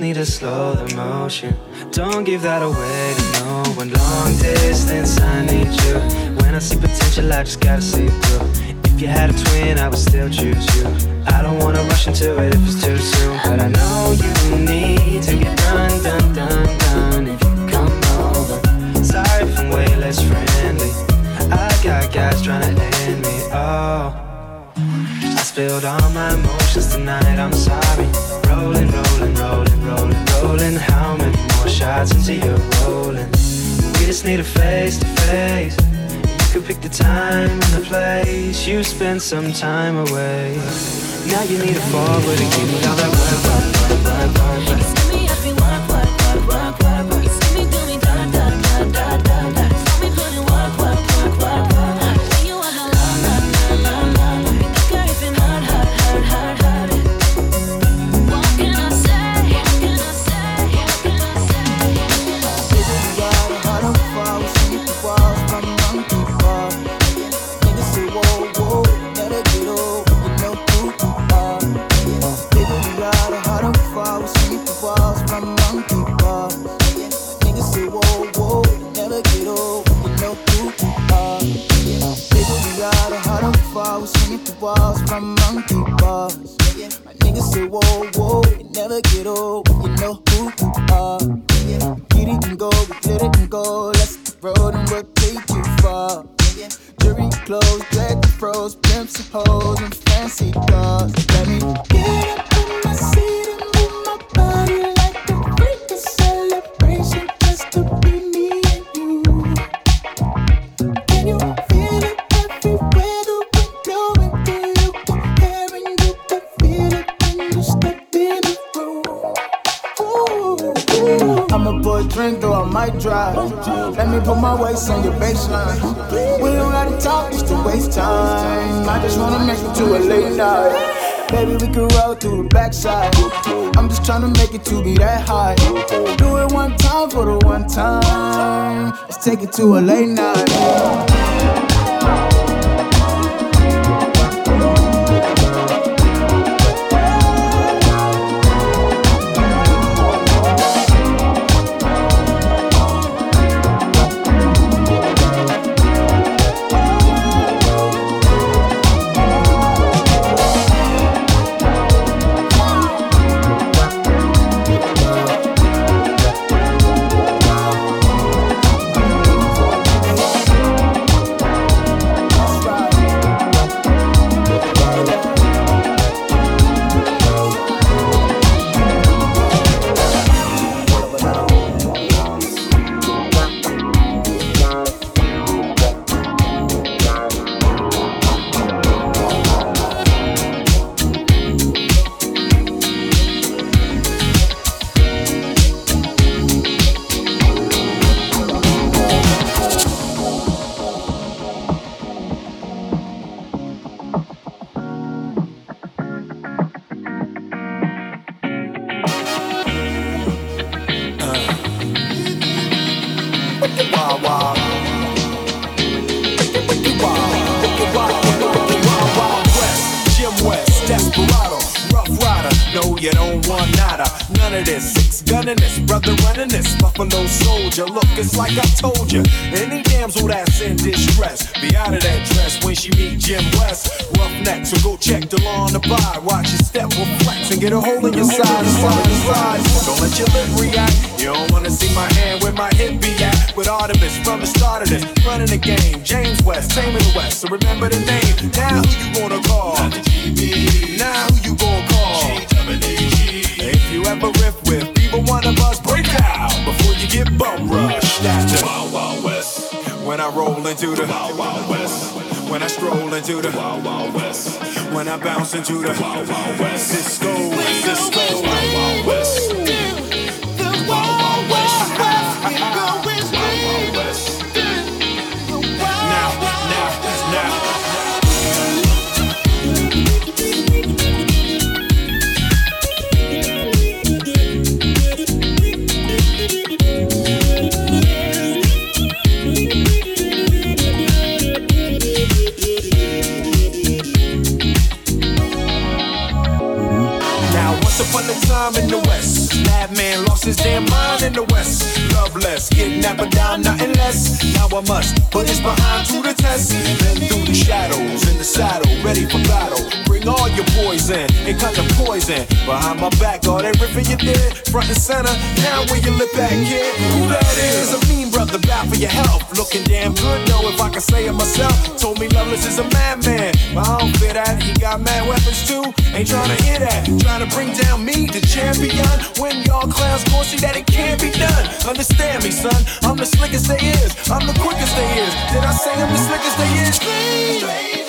need to slow the motion. Don't give that away to no one. Long distance, I need you. When I see potential, I just gotta see through. If you had a twin, I would still choose you. I don't wanna rush into it if it's too soon, but I know you need to get done, done, done, done. If you come over, sorry if I'm way less friendly. I got guys trying to end me. Oh. I spilled all my emotions tonight, I'm sorry. Rolling, rolling, rolling, rolling, rolling. How many more shots until you're rolling? We just need a face to face. You could pick the time and the place. You spend some time away. Now you need a forward to give me all that work, work, work, work, work, work. take Once upon a time in the West, madman lost his damn mind in the West. Loveless, getting up and down, nothing less. Now I must put his behind to the test. Been through the shadows in the saddle, ready for battle. Bring all your poison and kind of poison behind my back. All that ripping you did, front and center. Now where you look back, kid, who that is? A mean brother, bad for your health. Looking damn good, know if I can say it myself. Told me Loveless is a madman, but I don't fear that. He got mad weapons too. Ain't trying to hear that, trying to bring down around me, the champion. When y'all clowns gon' see that it can't be done. Understand me, son. I'm the slickest they is. I'm the quickest they is. Did I say I'm the slickest they is? Straight.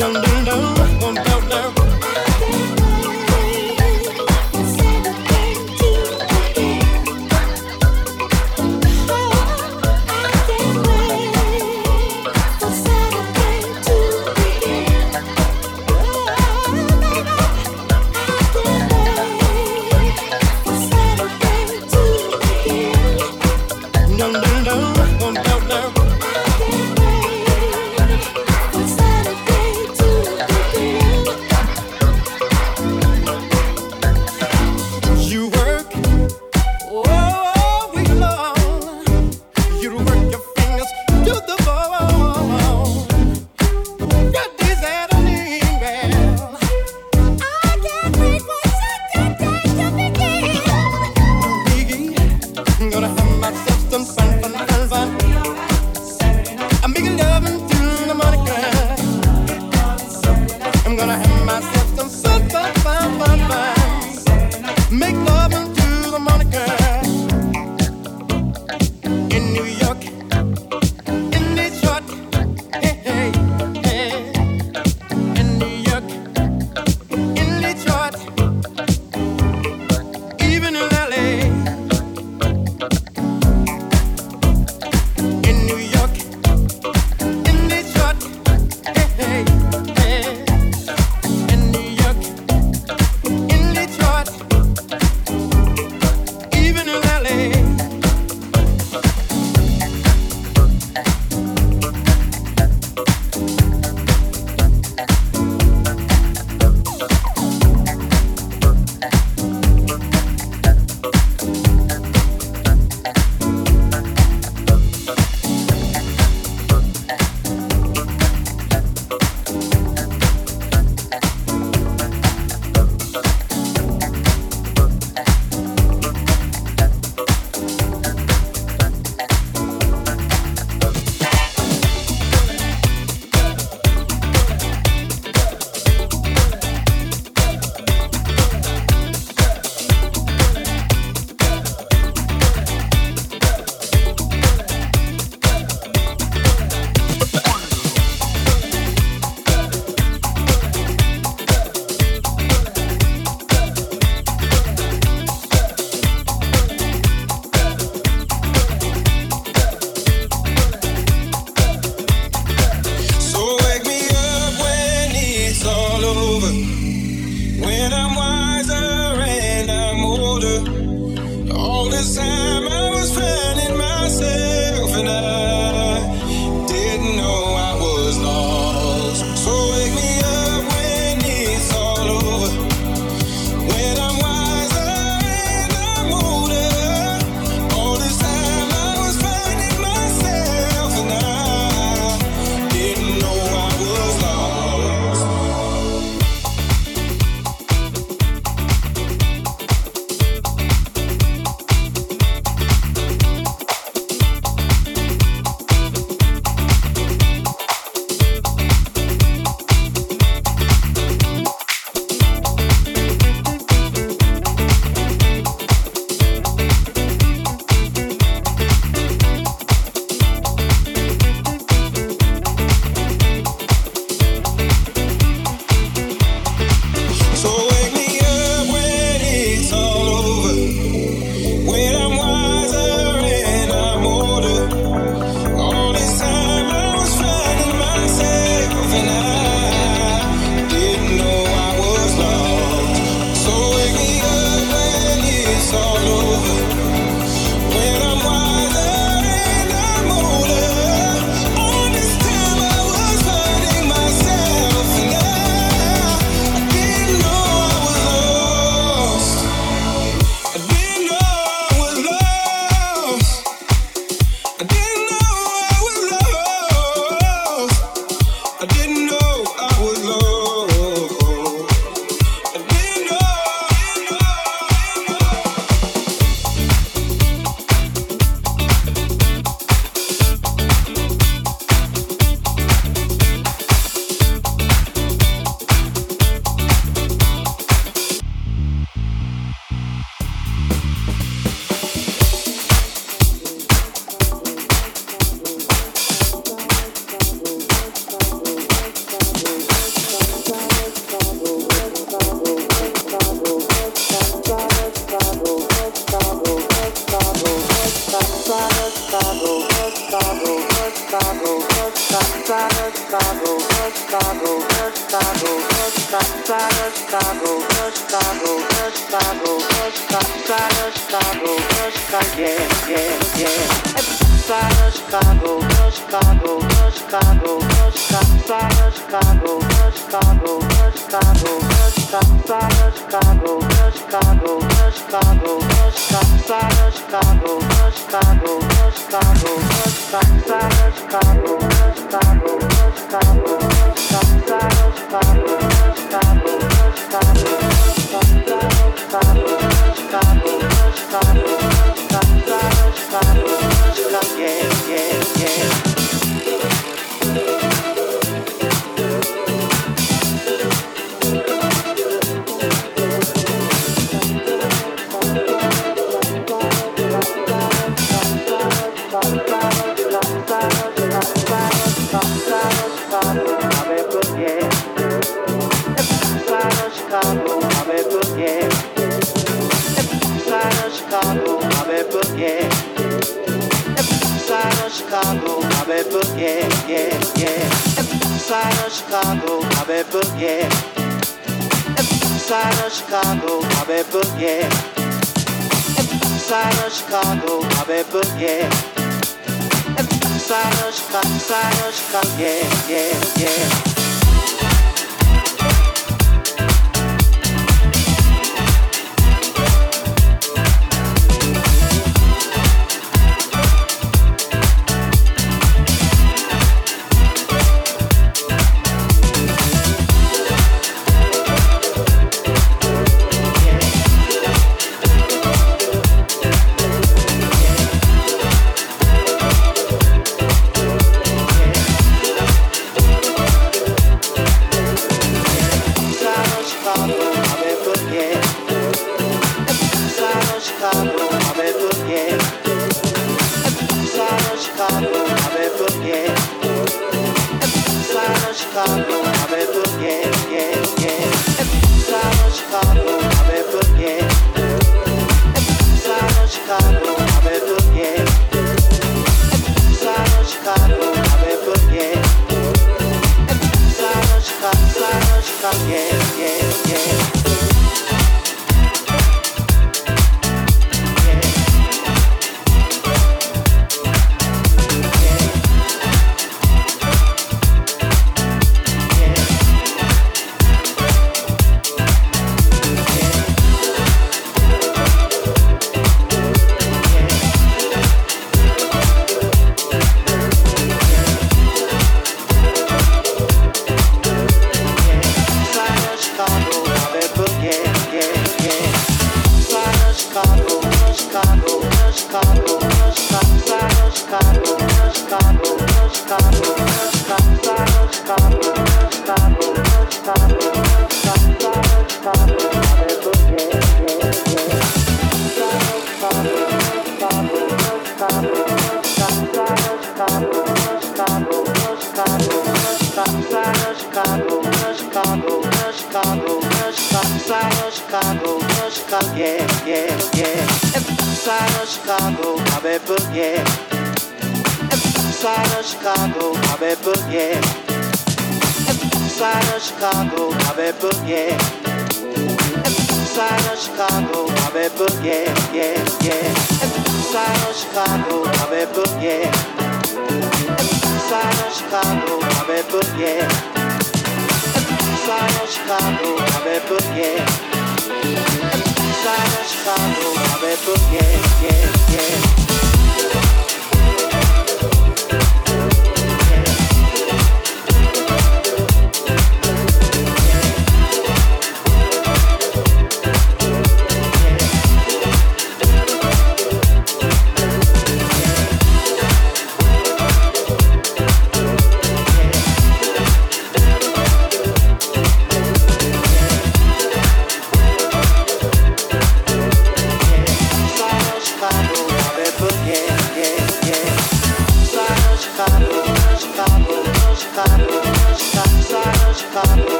Dum, dum,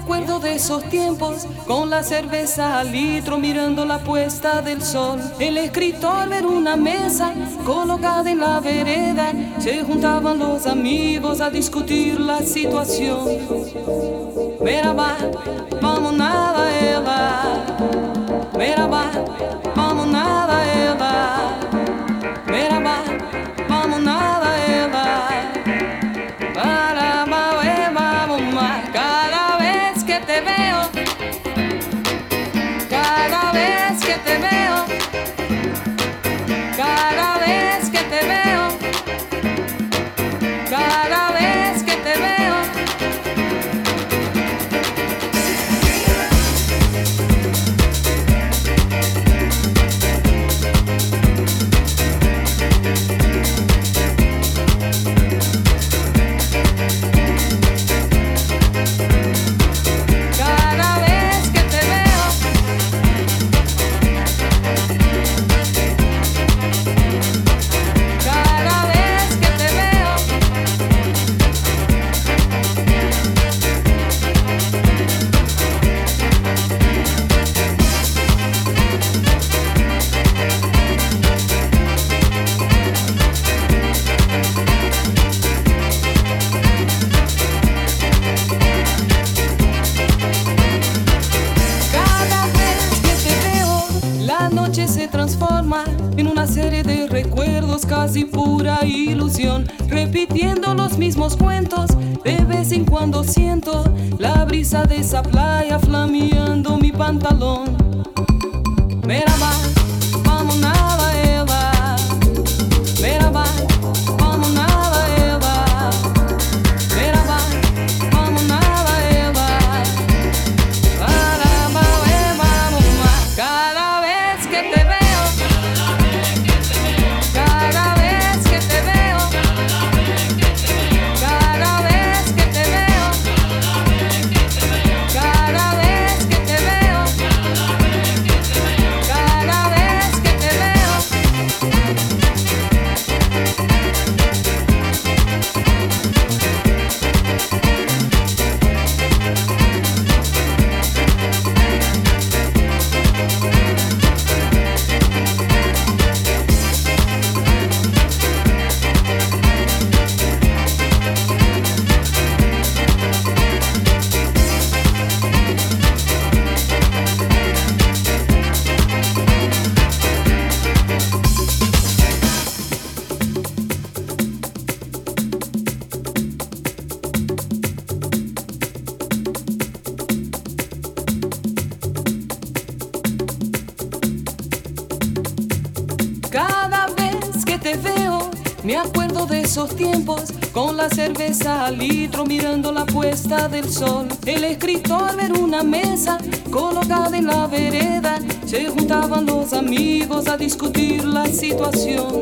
acuerdo de esos tiempos, con la cerveza al litro mirando la puesta del sol. El escritor ver una mesa colocada en la vereda, se juntaban los amigos a discutir la situación. Meraba, vamos nada ela. Meraba, cerveza al litro mirando la puesta del sol. El escritor ver una mesa colocada en la vereda. Se juntaban los amigos a discutir la situación.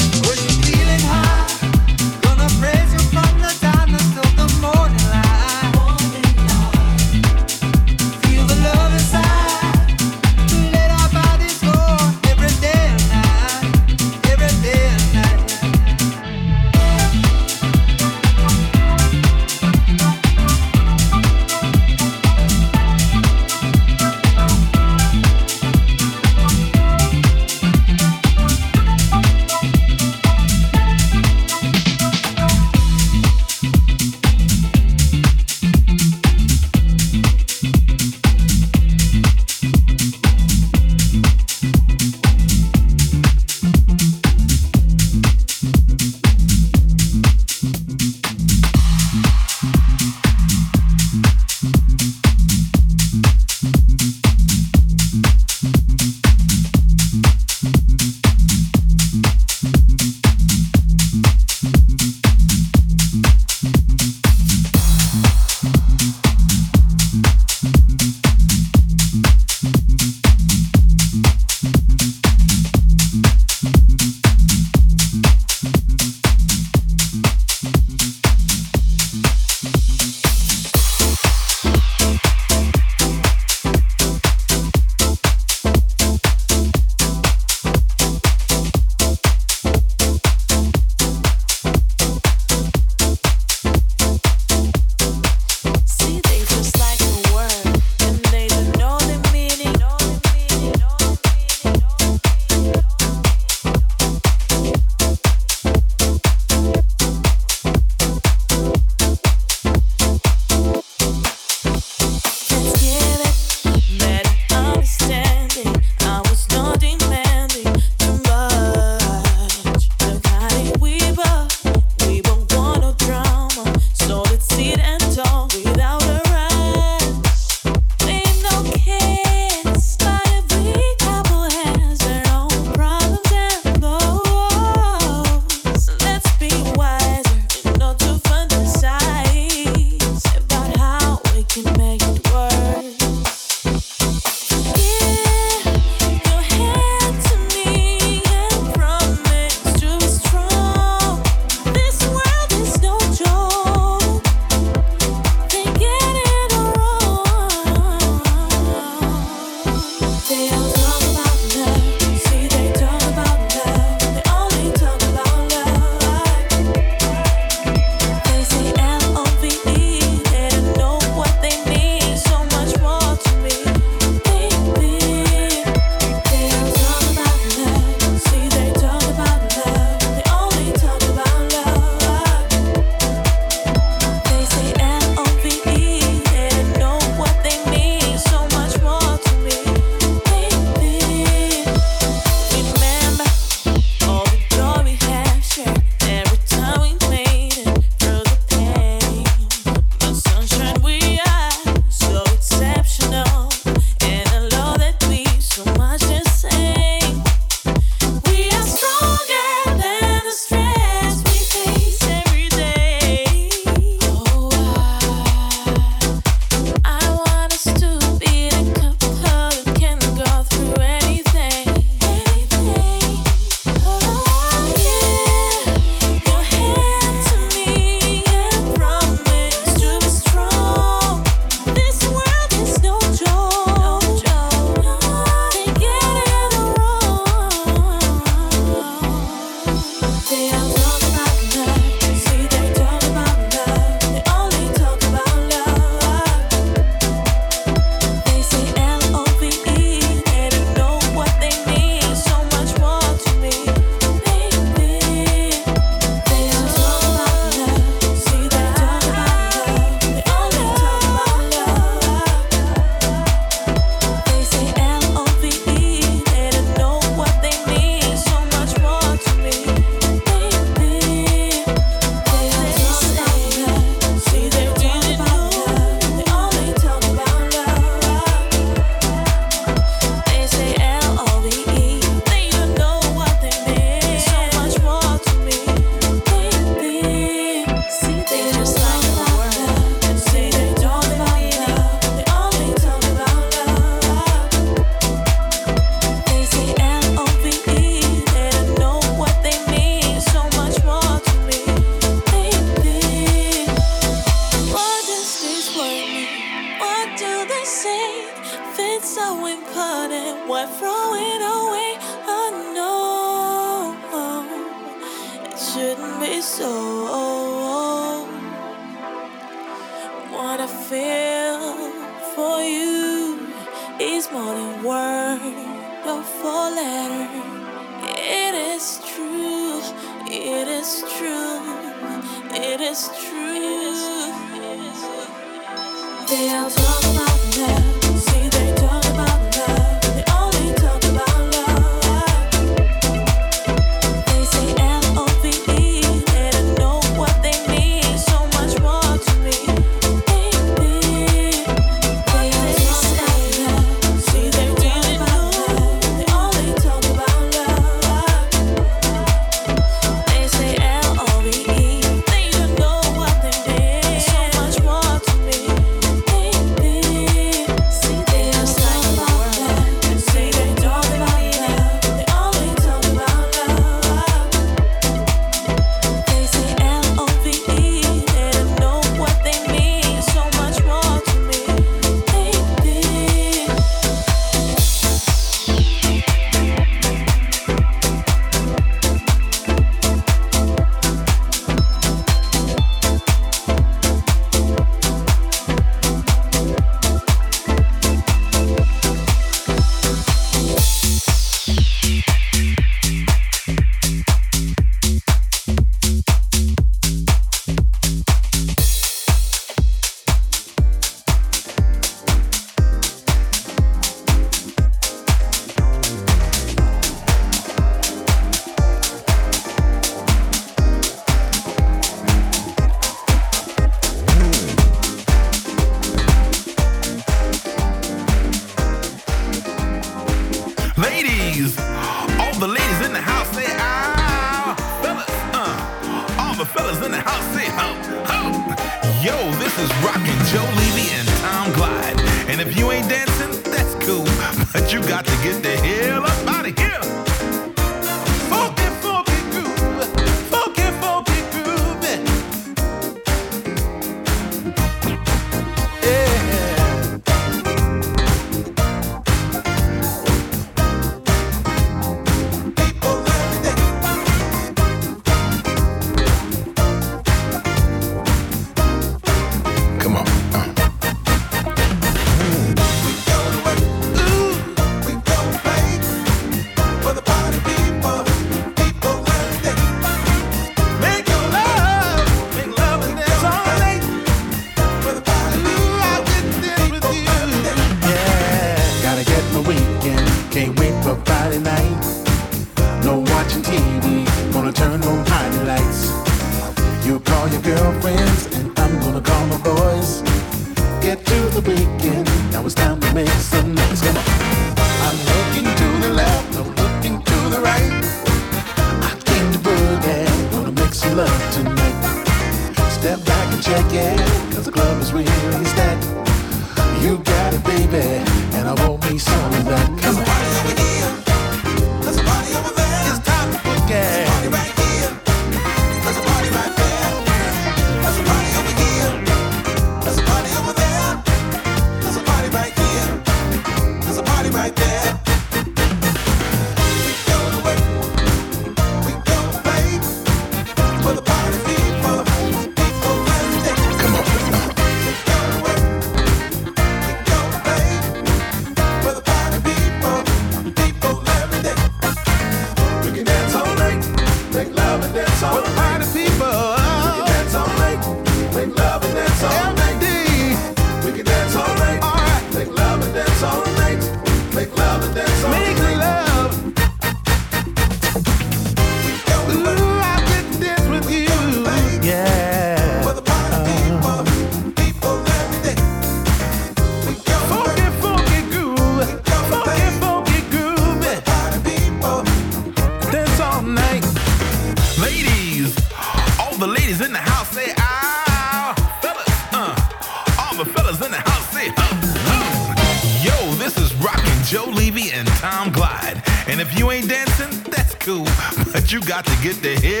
Got to get the hell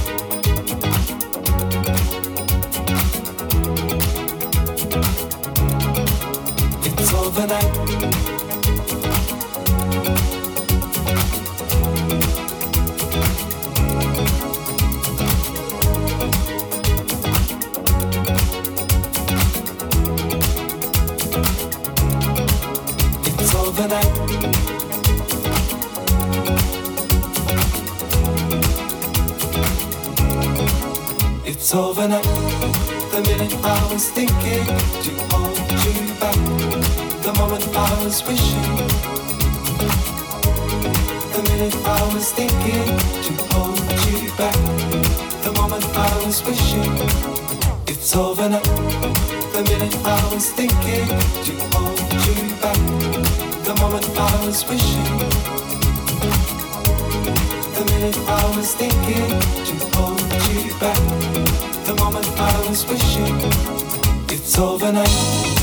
Was wishing. The minute I was thinking to hold you back. The moment I was wishing. It's overnight. The minute I was thinking to hold you back. The moment I was wishing. The minute I was thinking to hold you back. The moment I was wishing. It's overnight. Yeah.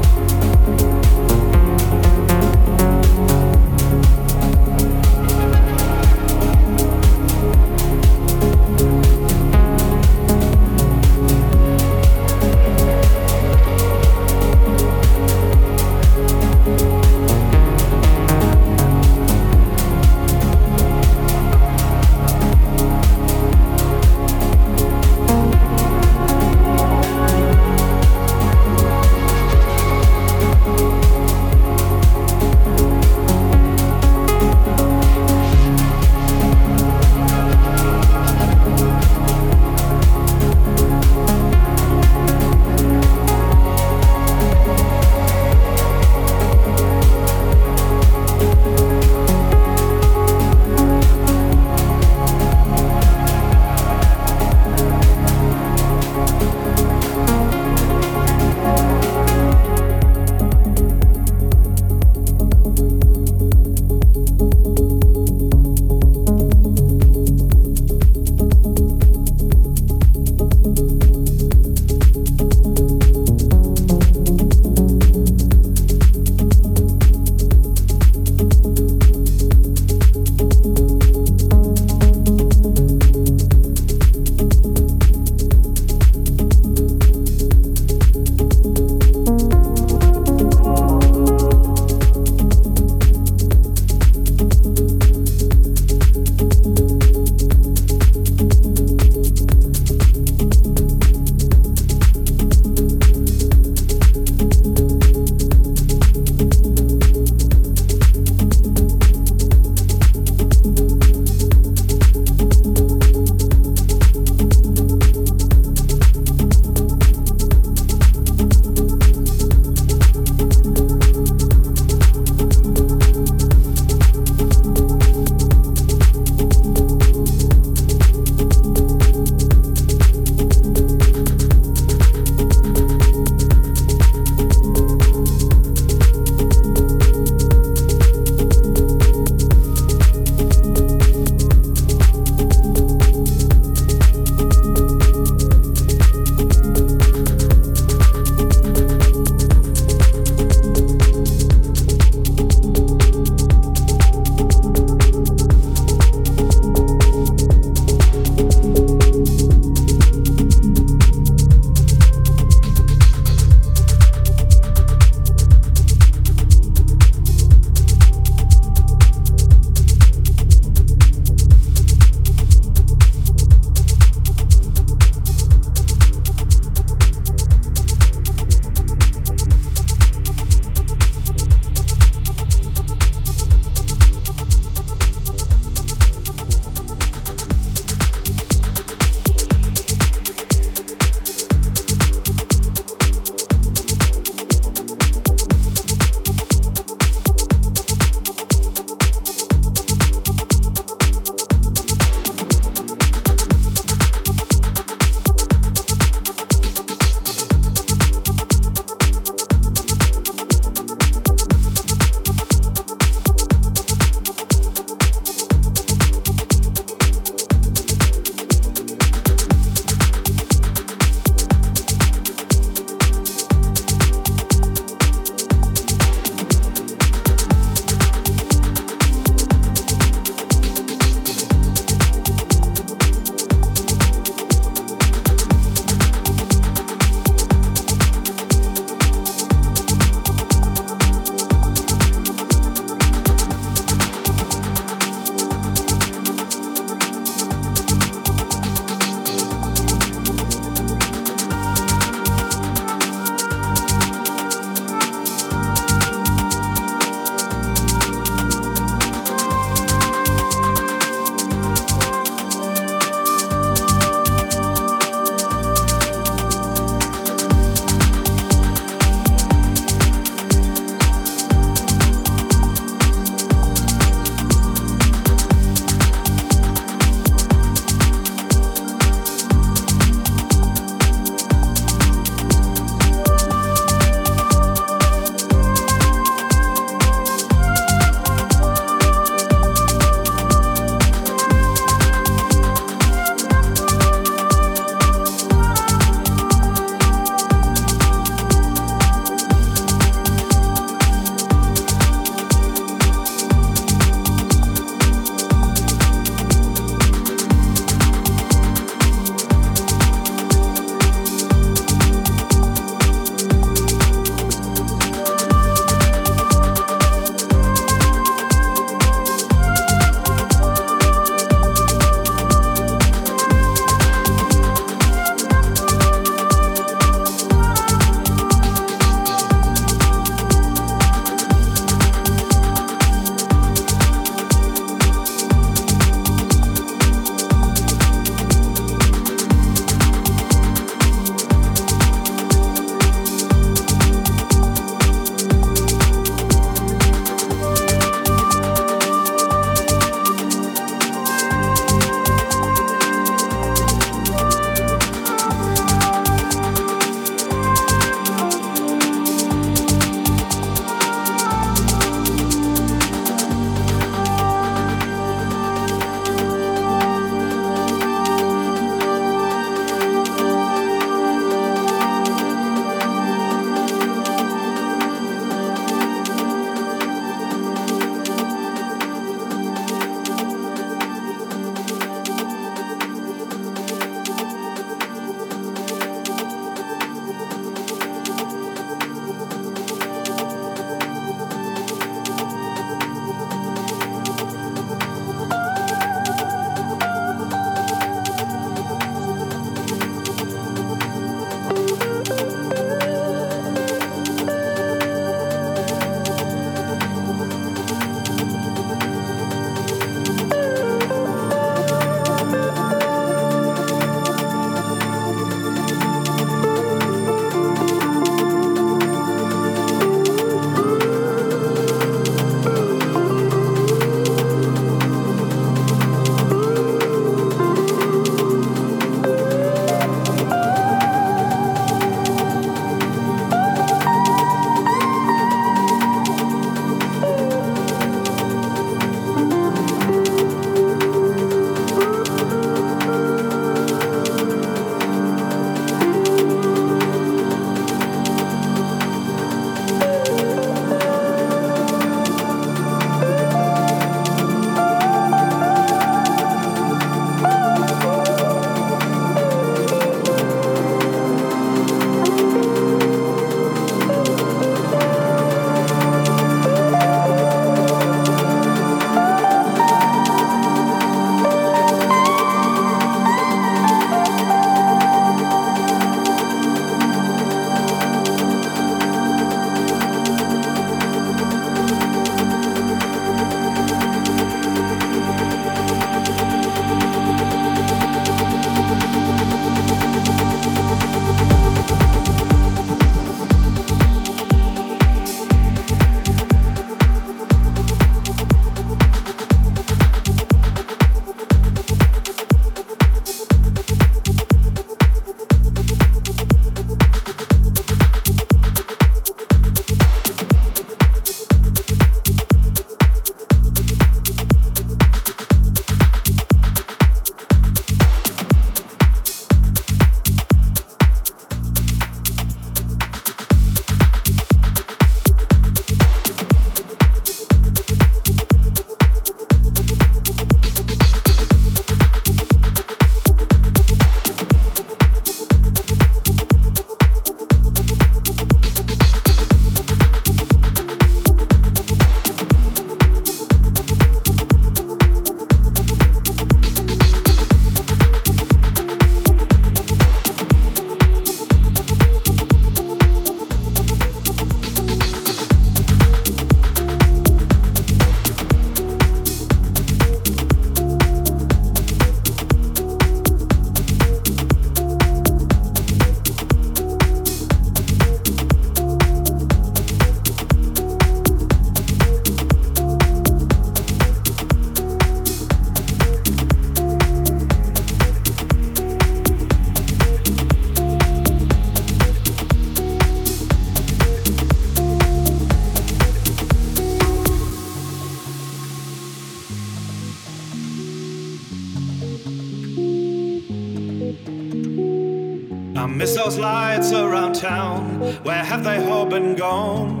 have they all been gone?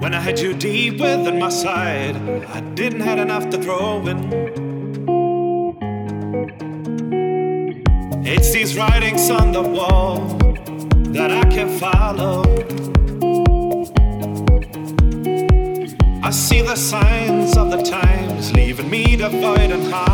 When I had you deep within my side, I didn't have enough to throw in. It's these writings on the wall that I can follow. I see the signs of the times leaving me devoid and high.